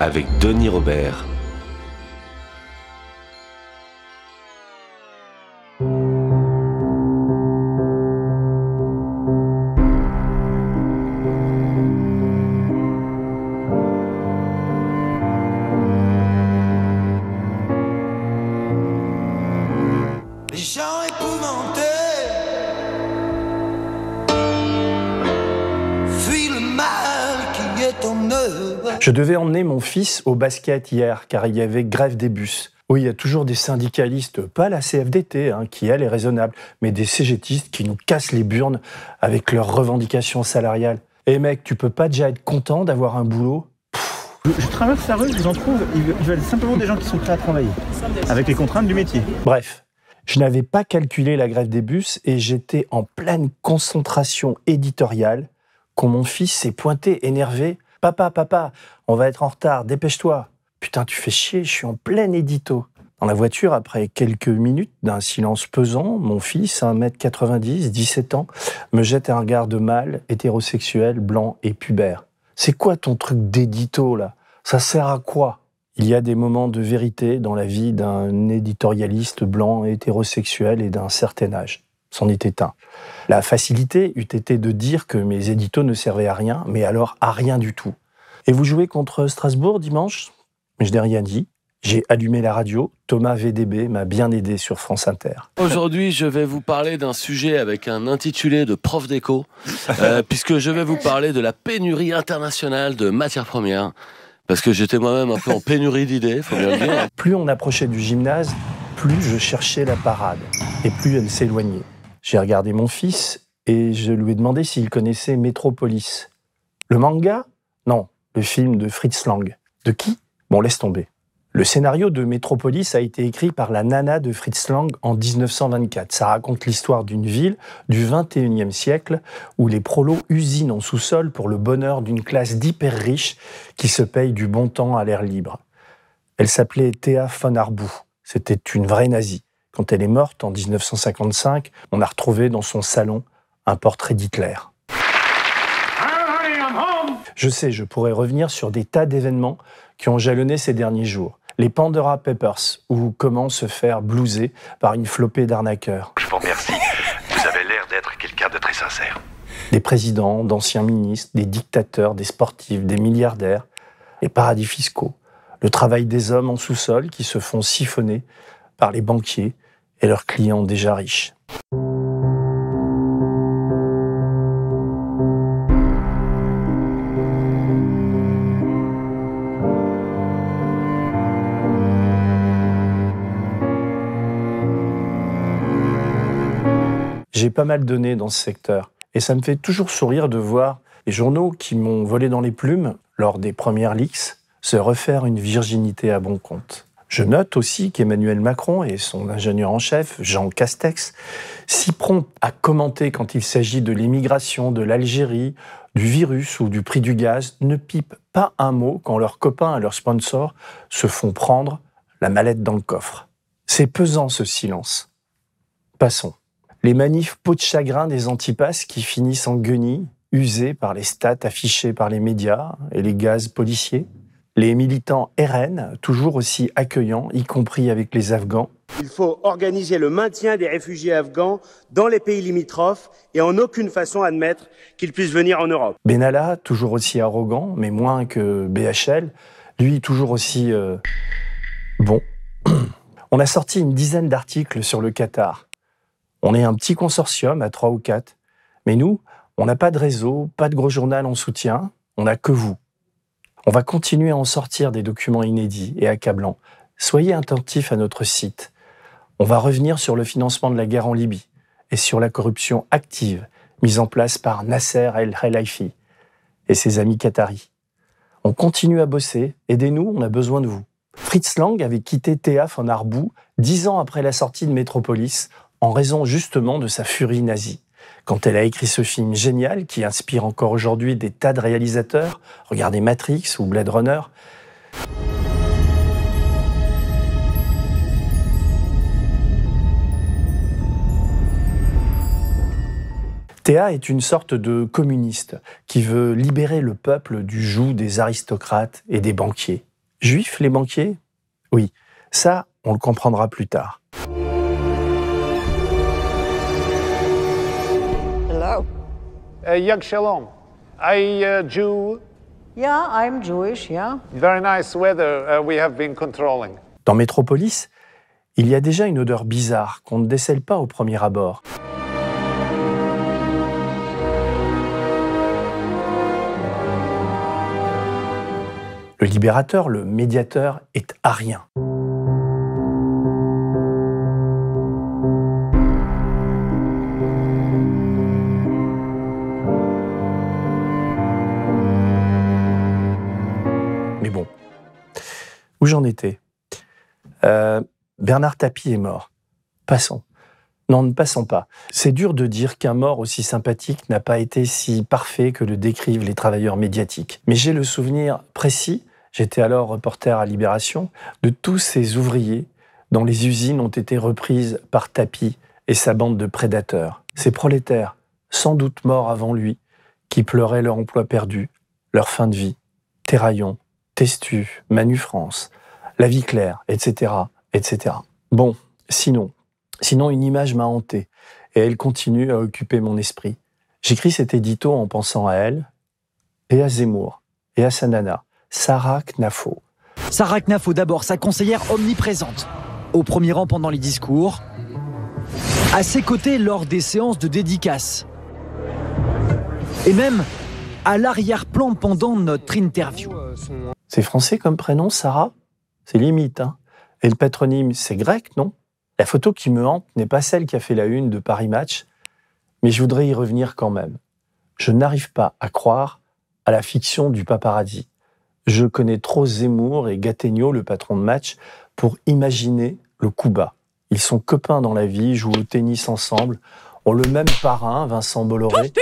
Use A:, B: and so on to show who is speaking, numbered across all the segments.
A: avec Denis Robert.
B: Je devais emmener mon fils au basket hier car il y avait grève des bus. Oui, il y a toujours des syndicalistes, pas la CFDT, hein, qui elle est raisonnable, mais des CGTistes qui nous cassent les burnes avec leurs revendications salariales. Eh mec, tu peux pas déjà être content d'avoir un boulot?
C: Je, traverse la rue, je vous en trouve, ils veulent simplement des gens qui sont prêts à travailler, avec les contraintes du métier.
B: Bref, je n'avais pas calculé la grève des bus et j'étais en pleine concentration éditoriale quand mon fils s'est pointé énervé Papa, papa, on va être en retard, dépêche-toi. Putain, tu fais chier, je suis en plein édito. Dans la voiture, après quelques minutes d'un silence pesant, mon fils, 1m90, 17 ans, me jette un regard de mâle, hétérosexuel, blanc et pubère. C'est quoi ton truc d'édito, là? Ça sert à quoi? Il y a des moments de vérité dans la vie d'un éditorialiste blanc, hétérosexuel et d'un certain âge c'en était un. La facilité eût été de dire que mes éditos ne servaient à rien, mais alors à rien du tout. Et vous jouez contre Strasbourg dimanche? Je n'ai rien dit. J'ai allumé la radio. Thomas VDB m'a bien aidé sur France Inter.
A: Aujourd'hui, je vais vous parler d'un sujet avec un intitulé de prof d'éco, euh, puisque je vais vous parler de la pénurie internationale de matières premières. Parce que j'étais moi-même un peu en pénurie d'idées, faut bien le dire.
B: Plus on approchait du gymnase, plus je cherchais la parade, et plus elle s'éloignait. J'ai regardé mon fils et je lui ai demandé s'il connaissait Metropolis. Le manga? Non, le film de Fritz Lang. De qui? Bon, laisse tomber. Le scénario de Metropolis a été écrit par la nana de Fritz Lang en 1924. Ça raconte l'histoire d'une ville du 21e siècle où les prolos usinent en sous-sol pour le bonheur d'une classe d'hyper riches qui se paye du bon temps à l'air libre. Elle s'appelait Thea von Arbou. C'était une vraie nazie. Quand elle est morte en 1955, on a retrouvé dans son salon un portrait d'Hitler. Je sais, je pourrais revenir sur des tas d'événements qui ont jalonné ces derniers jours. Les Pandora Papers, ou comment se faire blouser par une flopée d'arnaqueurs.
D: Je vous remercie. Vous avez l'air d'être quelqu'un de très sincère.
B: Des présidents, d'anciens ministres, des dictateurs, des sportifs, des milliardaires, les paradis fiscaux, le travail des hommes en sous-sol qui se font siphonner par les banquiers, et leurs clients déjà riches. J'ai pas mal donné dans ce secteur et ça me fait toujours sourire de voir les journaux qui m'ont volé dans les plumes lors des premières leaks se refaire une virginité à bon compte. Je note aussi qu'Emmanuel Macron et son ingénieur en chef, Jean Castex, si prompts à commenter quand il s'agit de l'immigration, de l'Algérie, du virus ou du prix du gaz, ne pipent pas un mot quand leurs copains et leurs sponsors se font prendre la mallette dans le coffre. C'est pesant ce silence. Passons. Les manifs peau de chagrin des antipasses qui finissent en guenilles, usés par les stats affichées par les médias et les gaz policiers les militants RN, toujours aussi accueillants, y compris avec les Afghans.
E: Il faut organiser le maintien des réfugiés afghans dans les pays limitrophes et en aucune façon admettre qu'ils puissent venir en Europe.
B: Benalla, toujours aussi arrogant, mais moins que BHL, lui toujours aussi euh, bon. On a sorti une dizaine d'articles sur le Qatar. On est un petit consortium à trois ou quatre, mais nous, on n'a pas de réseau, pas de gros journal en soutien, on n'a que vous. On va continuer à en sortir des documents inédits et accablants. Soyez attentifs à notre site. On va revenir sur le financement de la guerre en Libye et sur la corruption active mise en place par Nasser El Khelaifi et ses amis qataris. On continue à bosser, aidez-nous, on a besoin de vous. Fritz Lang avait quitté Théâ von Arbou dix ans après la sortie de Metropolis, en raison justement de sa furie nazie. Quand elle a écrit ce film génial qui inspire encore aujourd'hui des tas de réalisateurs, regardez Matrix ou Blade Runner, Théa est une sorte de communiste qui veut libérer le peuple du joug des aristocrates et des banquiers. Juifs, les banquiers? Oui, ça, on le comprendra plus tard.
F: Uh, Yag Shalom. I uh, Jew.
G: Yeah, I'm Jewish, yeah.
F: Very nice weather uh, we have been controlling.
B: Dans Métropolis, il y a déjà une odeur bizarre qu'on ne décèle pas au premier abord. Le libérateur, le médiateur, est arien. J'en étais Euh, Bernard Tapie est mort. Passons. Non, ne passons pas. C'est dur de dire qu'un mort aussi sympathique n'a pas été si parfait que le décrivent les travailleurs médiatiques. Mais j'ai le souvenir précis, j'étais alors reporter à Libération, de tous ces ouvriers dont les usines ont été reprises par Tapie et sa bande de prédateurs. Ces prolétaires, sans doute morts avant lui, qui pleuraient leur emploi perdu, leur fin de vie. Terraillon, Testu, Manu France, La Vie Claire, etc., etc. Bon, sinon, Sinon, une image m'a hanté et elle continue à occuper mon esprit. J'écris cet édito en pensant à elle et à Zemmour et à sa nana, Sarah Knafo.
H: Sarah Knafo d'abord, sa conseillère omniprésente. Au premier rang pendant les discours, à ses côtés lors des séances de dédicace. Et même à l'arrière-plan pendant notre interview.
B: C'est français comme prénom, Sarah C'est limite, hein Et le patronyme, c'est grec, non? La photo qui me hante n'est pas celle qui a fait la une de Paris Match, mais je voudrais y revenir quand même. Je n'arrive pas à croire à la fiction du paparazzi. Je connais trop Zemmour et Gattegno, le patron de Match, pour imaginer le coup bas. Ils sont copains dans la vie, jouent au tennis ensemble, ont le même parrain, Vincent Bolloré.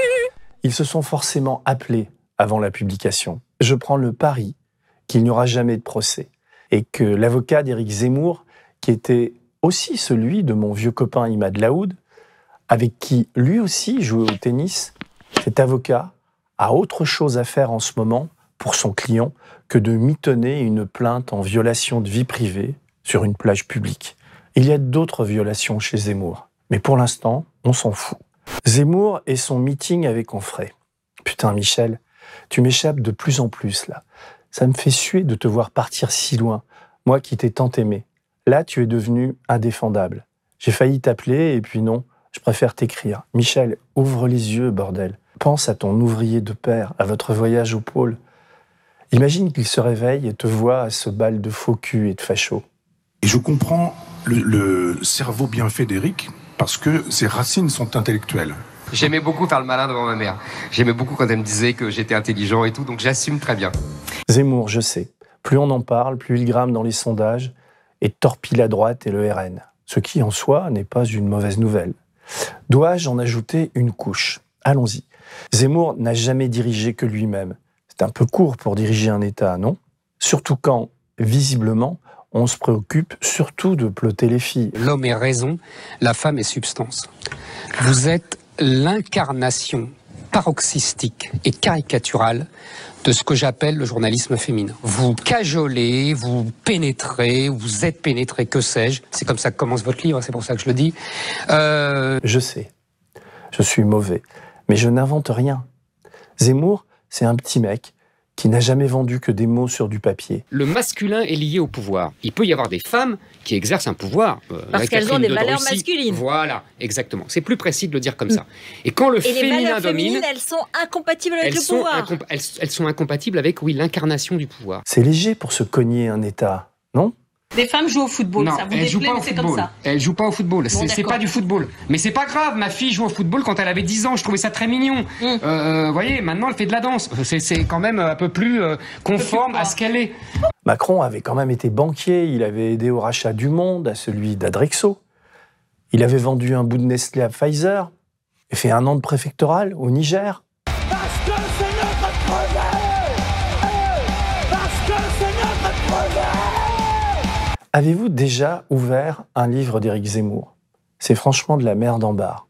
B: Ils se sont forcément appelés avant la publication. Je prends le pari qu'il n'y aura jamais de procès et que l'avocat d'Éric Zemmour, qui était aussi celui de mon vieux copain Imad Laoud, avec qui lui aussi jouait au tennis. Cet avocat a autre chose à faire en ce moment pour son client que de mitonner une plainte en violation de vie privée sur une plage publique. Il y a d'autres violations chez Zemmour, mais pour l'instant, on s'en fout. Zemmour et son meeting avec Onfray. Putain, Michel, tu m'échappes de plus en plus là. Ça me fait suer de te voir partir si loin, moi qui t'ai tant aimé. Là, tu es devenu indéfendable. J'ai failli t'appeler et puis non, je préfère t'écrire. Michel, ouvre les yeux, bordel. Pense à ton ouvrier de père, à votre voyage au pôle. Imagine qu'il se réveille et te voit à ce bal de faux cul et de facho.
I: Et je comprends le, le cerveau bien fait d'Éric parce que ses racines sont intellectuelles.
J: J'aimais beaucoup faire le malin devant ma mère. J'aimais beaucoup quand elle me disait que j'étais intelligent et tout, donc j'assume très bien.
B: Zemmour, je sais. Plus on en parle, plus il grame dans les sondages et torpille la droite et le RN, ce qui en soi n'est pas une mauvaise nouvelle. Dois-je en ajouter une couche? Allons-y. Zemmour n'a jamais dirigé que lui-même. C'est un peu court pour diriger un État, non? Surtout quand, visiblement, on se préoccupe surtout de ploter les filles.
K: L'homme est raison, la femme est substance. Vous êtes l'incarnation paroxystique et caricaturale de ce que j'appelle le journalisme féminin. Vous cajolez, vous pénétrez, vous êtes pénétré, que sais-je. C'est comme ça que commence votre livre, c'est pour ça que je le dis.
B: Euh... Je sais, je suis mauvais, mais je n'invente rien. Zemmour, c'est un petit mec qui n'a jamais vendu que des mots sur du papier.
K: Le masculin est lié au pouvoir. Il peut y avoir des femmes qui exercent un pouvoir.
L: Euh, Parce qu'elles ont des valeurs Russie. masculines.
K: Voilà, exactement. C'est plus précis de le dire comme ça. Et quand le
L: Et
K: féminin
L: les valeurs
K: domine,
L: féminines, elles sont incompatibles avec le pouvoir.
K: elles, elles sont incompatibles avec, oui, l'incarnation du pouvoir.
B: C'est léger pour se cogner un État, non?
M: Les femmes jouent au football,
K: Non,
M: ça vous
K: elle joue
M: déplaît,
K: pas
M: mais
K: au
M: c'est comme
K: football.
M: ça.
K: Elle joue pas au football. C'est pas du football. Mais c'est pas grave. Ma fille joue au football quand elle avait 10 ans. Je trouvais ça très mignon.
M: Mm.
K: Euh, euh, vous voyez, maintenant elle fait de la danse. C'est- C'est quand même un peu plus euh, conforme à ce qu'elle est.
B: Macron avait quand même été banquier, il avait aidé au rachat du Monde, à celui d'Adrexo. Il avait vendu un bout de Nestlé à Pfizer, et fait un an de préfectoral au Niger. Avez-vous déjà ouvert un livre d'Éric Zemmour? C'est franchement de la merde en barre.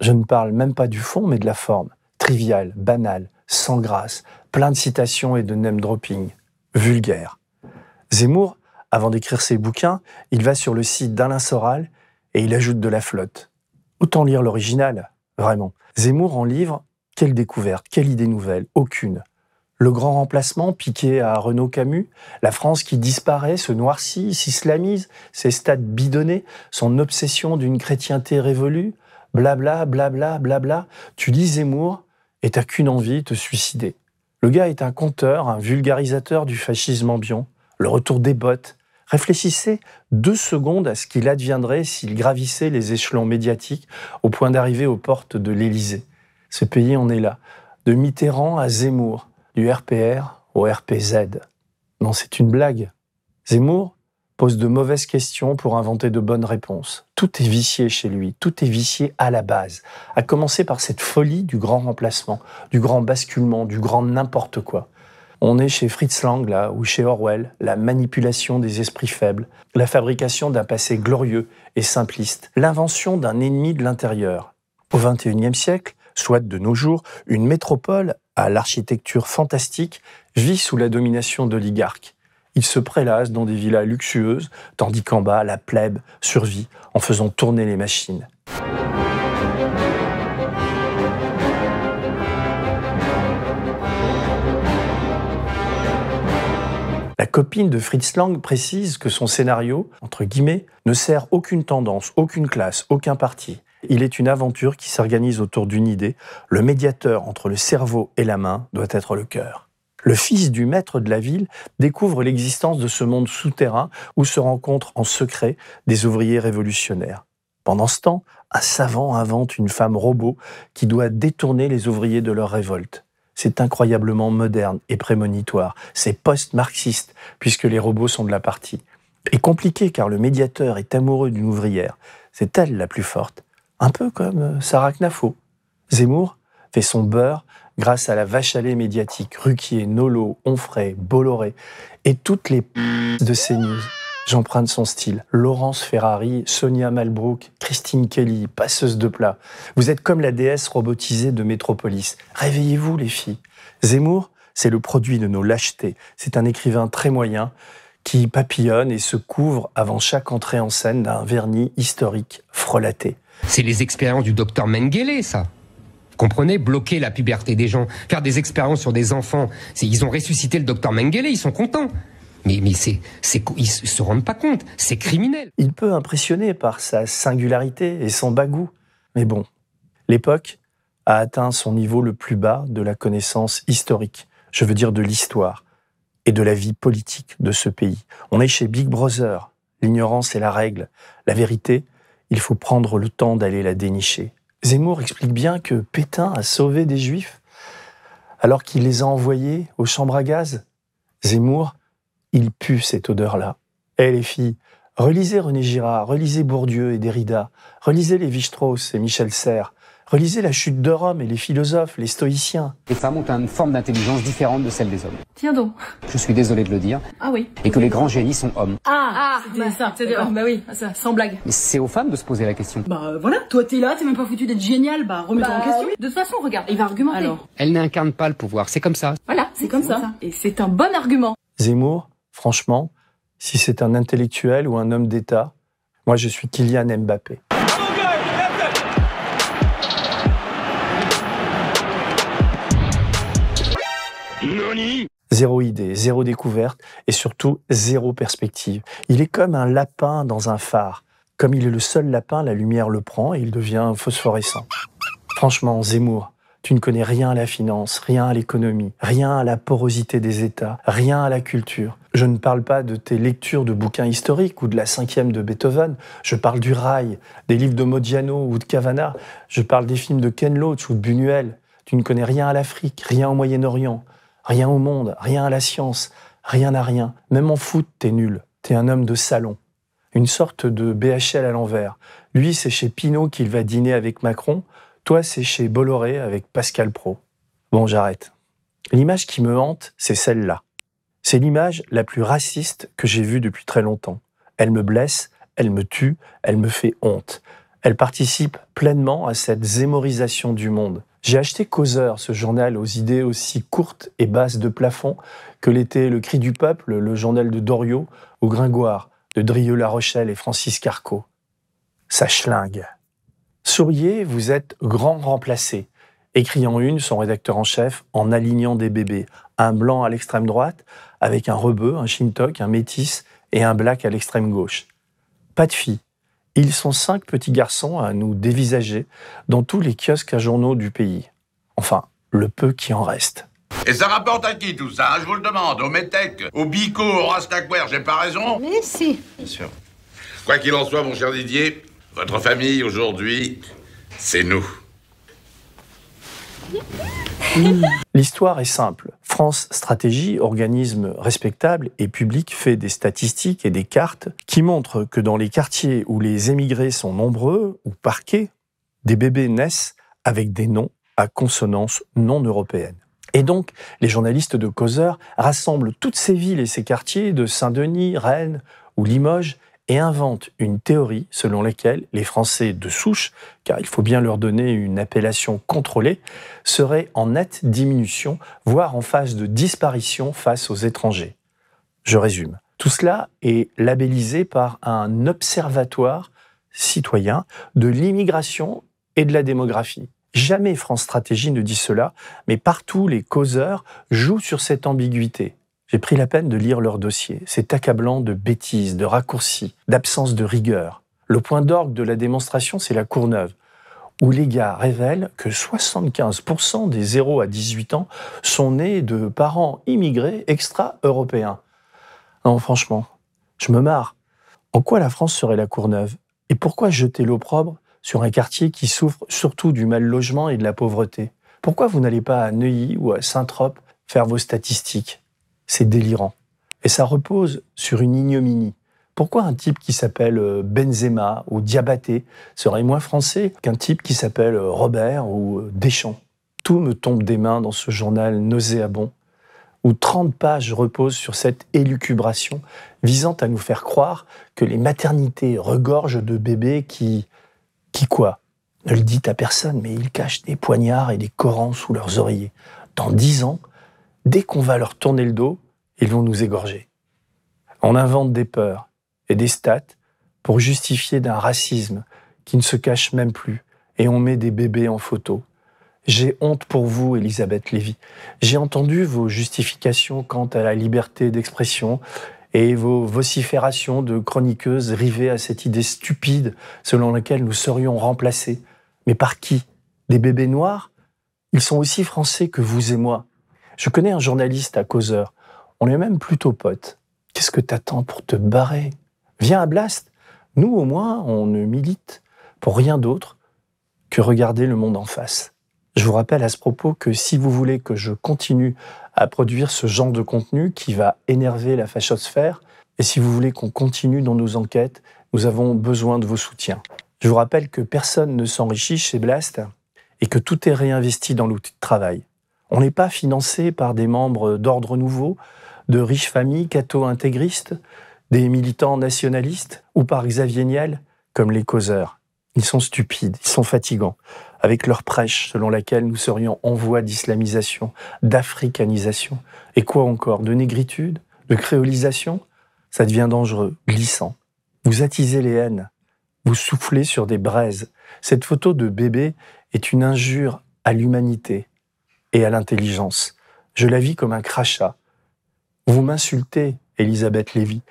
B: Je ne parle même pas du fond, mais de la forme. Trivial, banal, sans grâce, plein de citations et de name dropping. Vulgaire. Zemmour, avant d'écrire ses bouquins, il va sur le site d'Alain Soral et il ajoute de la flotte. Autant lire l'original, vraiment. Zemmour en livre, quelle découverte, quelle idée nouvelle, aucune. Le grand remplacement piqué à Renaud Camus, la France qui disparaît, se noircit, s'islamise, ses stades bidonnés, son obsession d'une chrétienté révolue, blabla, blabla, blabla. Tu lis Zemmour et t'as qu'une envie, te suicider. Le gars est un conteur, un vulgarisateur du fascisme ambiant, le retour des bottes. Réfléchissez deux secondes à ce qu'il adviendrait s'il gravissait les échelons médiatiques au point d'arriver aux portes de l'Élysée. Ce pays en est là, de Mitterrand à Zemmour, du RPR au RPZ. Non, c'est une blague. Zemmour pose de mauvaises questions pour inventer de bonnes réponses. Tout est vicié chez lui, tout est vicié à la base, à commencer par cette folie du grand remplacement, du grand basculement, du grand n'importe quoi. On est chez Fritz Lang, là, ou chez Orwell, la manipulation des esprits faibles, la fabrication d'un passé glorieux et simpliste, l'invention d'un ennemi de l'intérieur. Au XXIe siècle, soit de nos jours, une métropole à l'architecture fantastique vit sous la domination d'oligarques. Ils se prélassent dans des villas luxueuses, tandis qu'en bas, la plèbe survit en faisant tourner les machines. La copine de Fritz Lang précise que son scénario, entre guillemets, ne sert aucune tendance, aucune classe, aucun parti. Il est une aventure qui s'organise autour d'une idée. Le médiateur entre le cerveau et la main doit être le cœur. Le fils du maître de la ville découvre l'existence de ce monde souterrain où se rencontrent en secret des ouvriers révolutionnaires. Pendant ce temps, un savant invente une femme robot qui doit détourner les ouvriers de leur révolte. C'est incroyablement moderne et prémonitoire. C'est post-marxiste, puisque les robots sont de la partie. Et compliqué car le médiateur est amoureux d'une ouvrière. C'est elle la plus forte. Un peu comme euh, Sarah Knafo. Zemmour fait son beurre grâce à la vache à médiatique, Ruquier, Nolo, Onfray, Bolloré et toutes les p de CNews. J'emprunte son style. Laurence Ferrari, Sonia Malbrook, Christine Kelly, passeuse de plat. Vous êtes comme la déesse robotisée de Métropolis. Réveillez-vous, les filles. Zemmour, c'est le produit de nos lâchetés. C'est un écrivain très moyen qui papillonne et se couvre avant chaque entrée en scène d'un vernis historique frelaté.
J: C'est les expériences du docteur Mengele, ça. Vous comprenez? Bloquer la puberté des gens, faire des expériences sur des enfants. Ils ont ressuscité le docteur Mengele, ils sont contents. Mais, mais c'est, c'est, ils se rendent pas compte, c'est criminel.
B: Il peut impressionner par sa singularité et son bagou. Mais bon, l'époque a atteint son niveau le plus bas de la connaissance historique, je veux dire de l'histoire et de la vie politique de ce pays. On est chez Big Brother. L'ignorance est la règle. La vérité, il faut prendre le temps d'aller la dénicher. Zemmour explique bien que Pétain a sauvé des juifs alors qu'il les a envoyés aux chambres à gaz. Zemmour, il pue cette odeur-là. Eh les filles, relisez René Girard, relisez Bourdieu et Derrida, relisez Lévi-Strauss et Michel Serres, relisez La chute de Rome et les philosophes, les stoïciens.
K: Les femmes ont une forme d'intelligence différente de celle des hommes.
N: Tiens donc.
K: Je suis désolé de le dire.
N: Ah oui.
K: Et que les grands génies sont hommes.
N: Ah, c'était ça. D'accord. Bah oui, ça, sans blague.
K: Mais c'est aux femmes de se poser la question.
N: Bah euh, voilà, toi t'es là, t'es même pas foutu d'être génial, bah remets-toi
M: Bah
N: en question.
M: oui.
N: De toute façon, regarde, il va argumenter. Alors,
K: Elle n'incarne pas le pouvoir, c'est comme ça.
N: voilà, c'est comme ça. Et c'est un bon argument.
B: Zemmour, franchement, si c'est un intellectuel ou un homme d'État, moi je suis Kylian Mbappé. Zéro idée, zéro découverte et surtout zéro perspective. Il est comme un lapin dans un phare. Comme il est le seul lapin, la lumière le prend et il devient phosphorescent. Franchement, Zemmour, Tu ne connais rien à la finance, rien à l'économie, rien à la porosité des États, rien à la culture. Je ne parle pas de tes lectures de bouquins historiques ou de la cinquième de Beethoven. Je parle du rail, des livres de Modiano ou de Cavana. Je parle des films de Ken Loach ou de Buñuel. Tu ne connais rien à l'Afrique, rien au Moyen-Orient, rien au monde, rien à la science, rien à rien. Même en foot, t'es nul. T'es un homme de salon. Une sorte de BHL à l'envers. Lui, c'est chez Pinault qu'il va dîner avec Macron. Toi, c'est chez Bolloré avec Pascal Pro. Bon, j'arrête. L'image qui me hante, c'est celle-là. C'est l'image la plus raciste que j'ai vue depuis très longtemps. Elle me blesse, elle me tue, elle me fait honte. Elle participe pleinement à cette zémorisation du monde. J'ai acheté Causeur, ce journal aux idées aussi courtes et basses de plafond que l'était Le Cri du Peuple, le journal de Doriot, ou Gringoire, de Drieux-La Rochelle et Francis Carco. Ça schlingue. Souriez, vous êtes grand remplacé. Écrit en une son rédacteur en chef en alignant des bébés. Un blanc à l'extrême droite, avec un rebeu, un shintok, un métis et un black à l'extrême gauche. Pas de Ils sont cinq petits garçons à nous dévisager dans tous les kiosques à journaux du pays. Enfin, le peu qui en reste.
M: Et ça rapporte à qui tout ça hein, Je vous le demande. Au Metec, au Bico, au Rastaquaire, j'ai pas raison
G: Mais si.
M: Bien sûr. Quoi qu'il en soit, mon cher Didier, votre famille aujourd'hui, c'est nous.
B: L'histoire est simple. France Stratégie, organisme respectable et public, fait des statistiques et des cartes qui montrent que dans les quartiers où les émigrés sont nombreux ou parqués, des bébés naissent avec des noms à consonance non européenne. Et donc, les journalistes de Causeur rassemblent toutes ces villes et ces quartiers de Saint-Denis, Rennes ou Limoges et inventent une théorie selon laquelle les Français de souche, car il faut bien leur donner une appellation contrôlée, seraient en nette diminution, voire en phase de disparition face aux étrangers. Je résume. Tout cela est labellisé par un observatoire citoyen de l'immigration et de la démographie. Jamais France Stratégie ne dit cela, mais partout les causeurs jouent sur cette ambiguïté. J'ai pris la peine de lire leur dossier. C'est accablant de bêtises, de raccourcis, d'absence de rigueur. Le point d'orgue de la démonstration, c'est la Courneuve, où les gars révèlent que 75% des 0 à 18 ans sont nés de parents immigrés extra-européens. Non, franchement, je me marre. En quoi la France serait la Courneuve? Et pourquoi jeter l'opprobre sur un quartier qui souffre surtout du mal logement et de la pauvreté? Pourquoi vous n'allez pas à Neuilly ou à Saint-Trope faire vos statistiques? C'est délirant. Et ça repose sur une ignominie. Pourquoi un type qui s'appelle euh, Benzema ou Diabaté serait moins français qu'un type qui s'appelle euh, Robert ou euh, Deschamps? Tout me tombe des mains dans ce journal nauséabond, où 30 pages reposent sur cette élucubration visant à nous faire croire que les maternités regorgent de bébés qui... qui quoi? Ne le dites à personne, mais ils cachent des poignards et des corans sous leurs oreillers. Dans dix ans, dès qu'on va leur tourner le dos, ils vont nous égorger. On invente des peurs et des stats pour justifier d'un racisme qui ne se cache même plus, et on met des bébés en photo. J'ai honte pour vous, Elisabeth Lévy. J'ai entendu vos justifications quant à la liberté d'expression et vos vociférations de chroniqueuses rivées à cette idée stupide selon laquelle nous serions remplacés. Mais par qui? Des bébés noirs? Ils sont aussi français que vous et moi. Je connais un journaliste à causeur. On est même plutôt potes. Qu'est-ce que t'attends pour te barrer? Viens à Blast. Nous, au moins, on ne milite pour rien d'autre que regarder le monde en face. Je vous rappelle à ce propos que si vous voulez que je continue à produire ce genre de contenu qui va énerver la fachosphère, et si vous voulez qu'on continue dans nos enquêtes, nous avons besoin de vos soutiens. Je vous rappelle que personne ne s'enrichit chez Blast et que tout est réinvesti dans l'outil de travail. On n'est pas financé par des membres d'ordre nouveau, de riches familles catho-intégristes, des militants nationalistes ou par Xavier Niel, comme les causeurs. Ils sont stupides, ils sont fatigants, avec leur prêche selon laquelle nous serions en voie d'islamisation, d'africanisation, et quoi encore, de négritude, de créolisation? Ça devient dangereux, glissant. Vous attisez les haines, vous soufflez sur des braises. Cette photo de bébé est une injure à l'humanité, et à l'intelligence. Je la vis comme un crachat. Vous m'insultez, Elisabeth Lévy,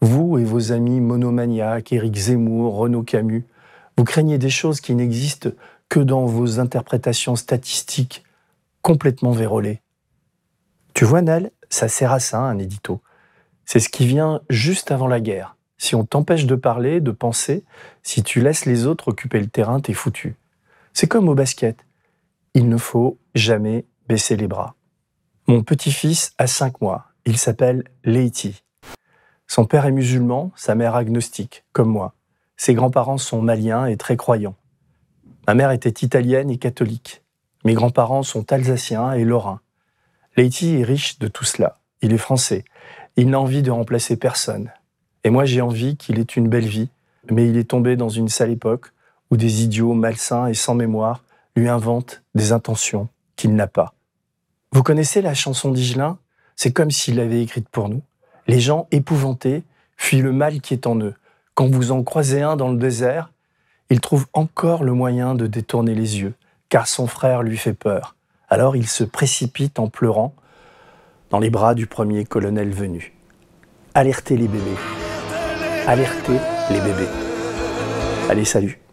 B: vous et vos amis monomaniaques, Éric Zemmour, Renaud Camus. Vous craignez des choses qui n'existent que dans vos interprétations statistiques complètement vérolé. Tu vois, Nel, ça sert à ça, un édito. C'est ce qui vient juste avant la guerre. Si on t'empêche de parler, de penser, si tu laisses les autres occuper le terrain, t'es foutu. C'est comme au basket. Il ne faut jamais baisser les bras. Mon petit-fils a cinq mois. Il s'appelle Leiti. Son père est musulman, sa mère agnostique, comme moi. Ses grands-parents sont maliens et très croyants. Ma mère était italienne et catholique. Mes grands-parents sont alsaciens et lorrains. Leiti est riche de tout cela. Il est français. Il n'a envie de remplacer personne. Et moi, j'ai envie qu'il ait une belle vie, mais il est tombé dans une sale époque où des idiots malsains et sans mémoire lui inventent des intentions qu'il n'a pas. Vous connaissez la chanson d'Igelin C'est comme s'il l'avait écrite pour nous. Les gens épouvantés fuient le mal qui est en eux. Quand vous en croisez un dans le désert, il trouve encore le moyen de détourner les yeux, car son frère lui fait peur. Alors il se précipite en pleurant dans les bras du premier colonel venu. Alertez les bébés. Alertez les bébés. Allez, salut.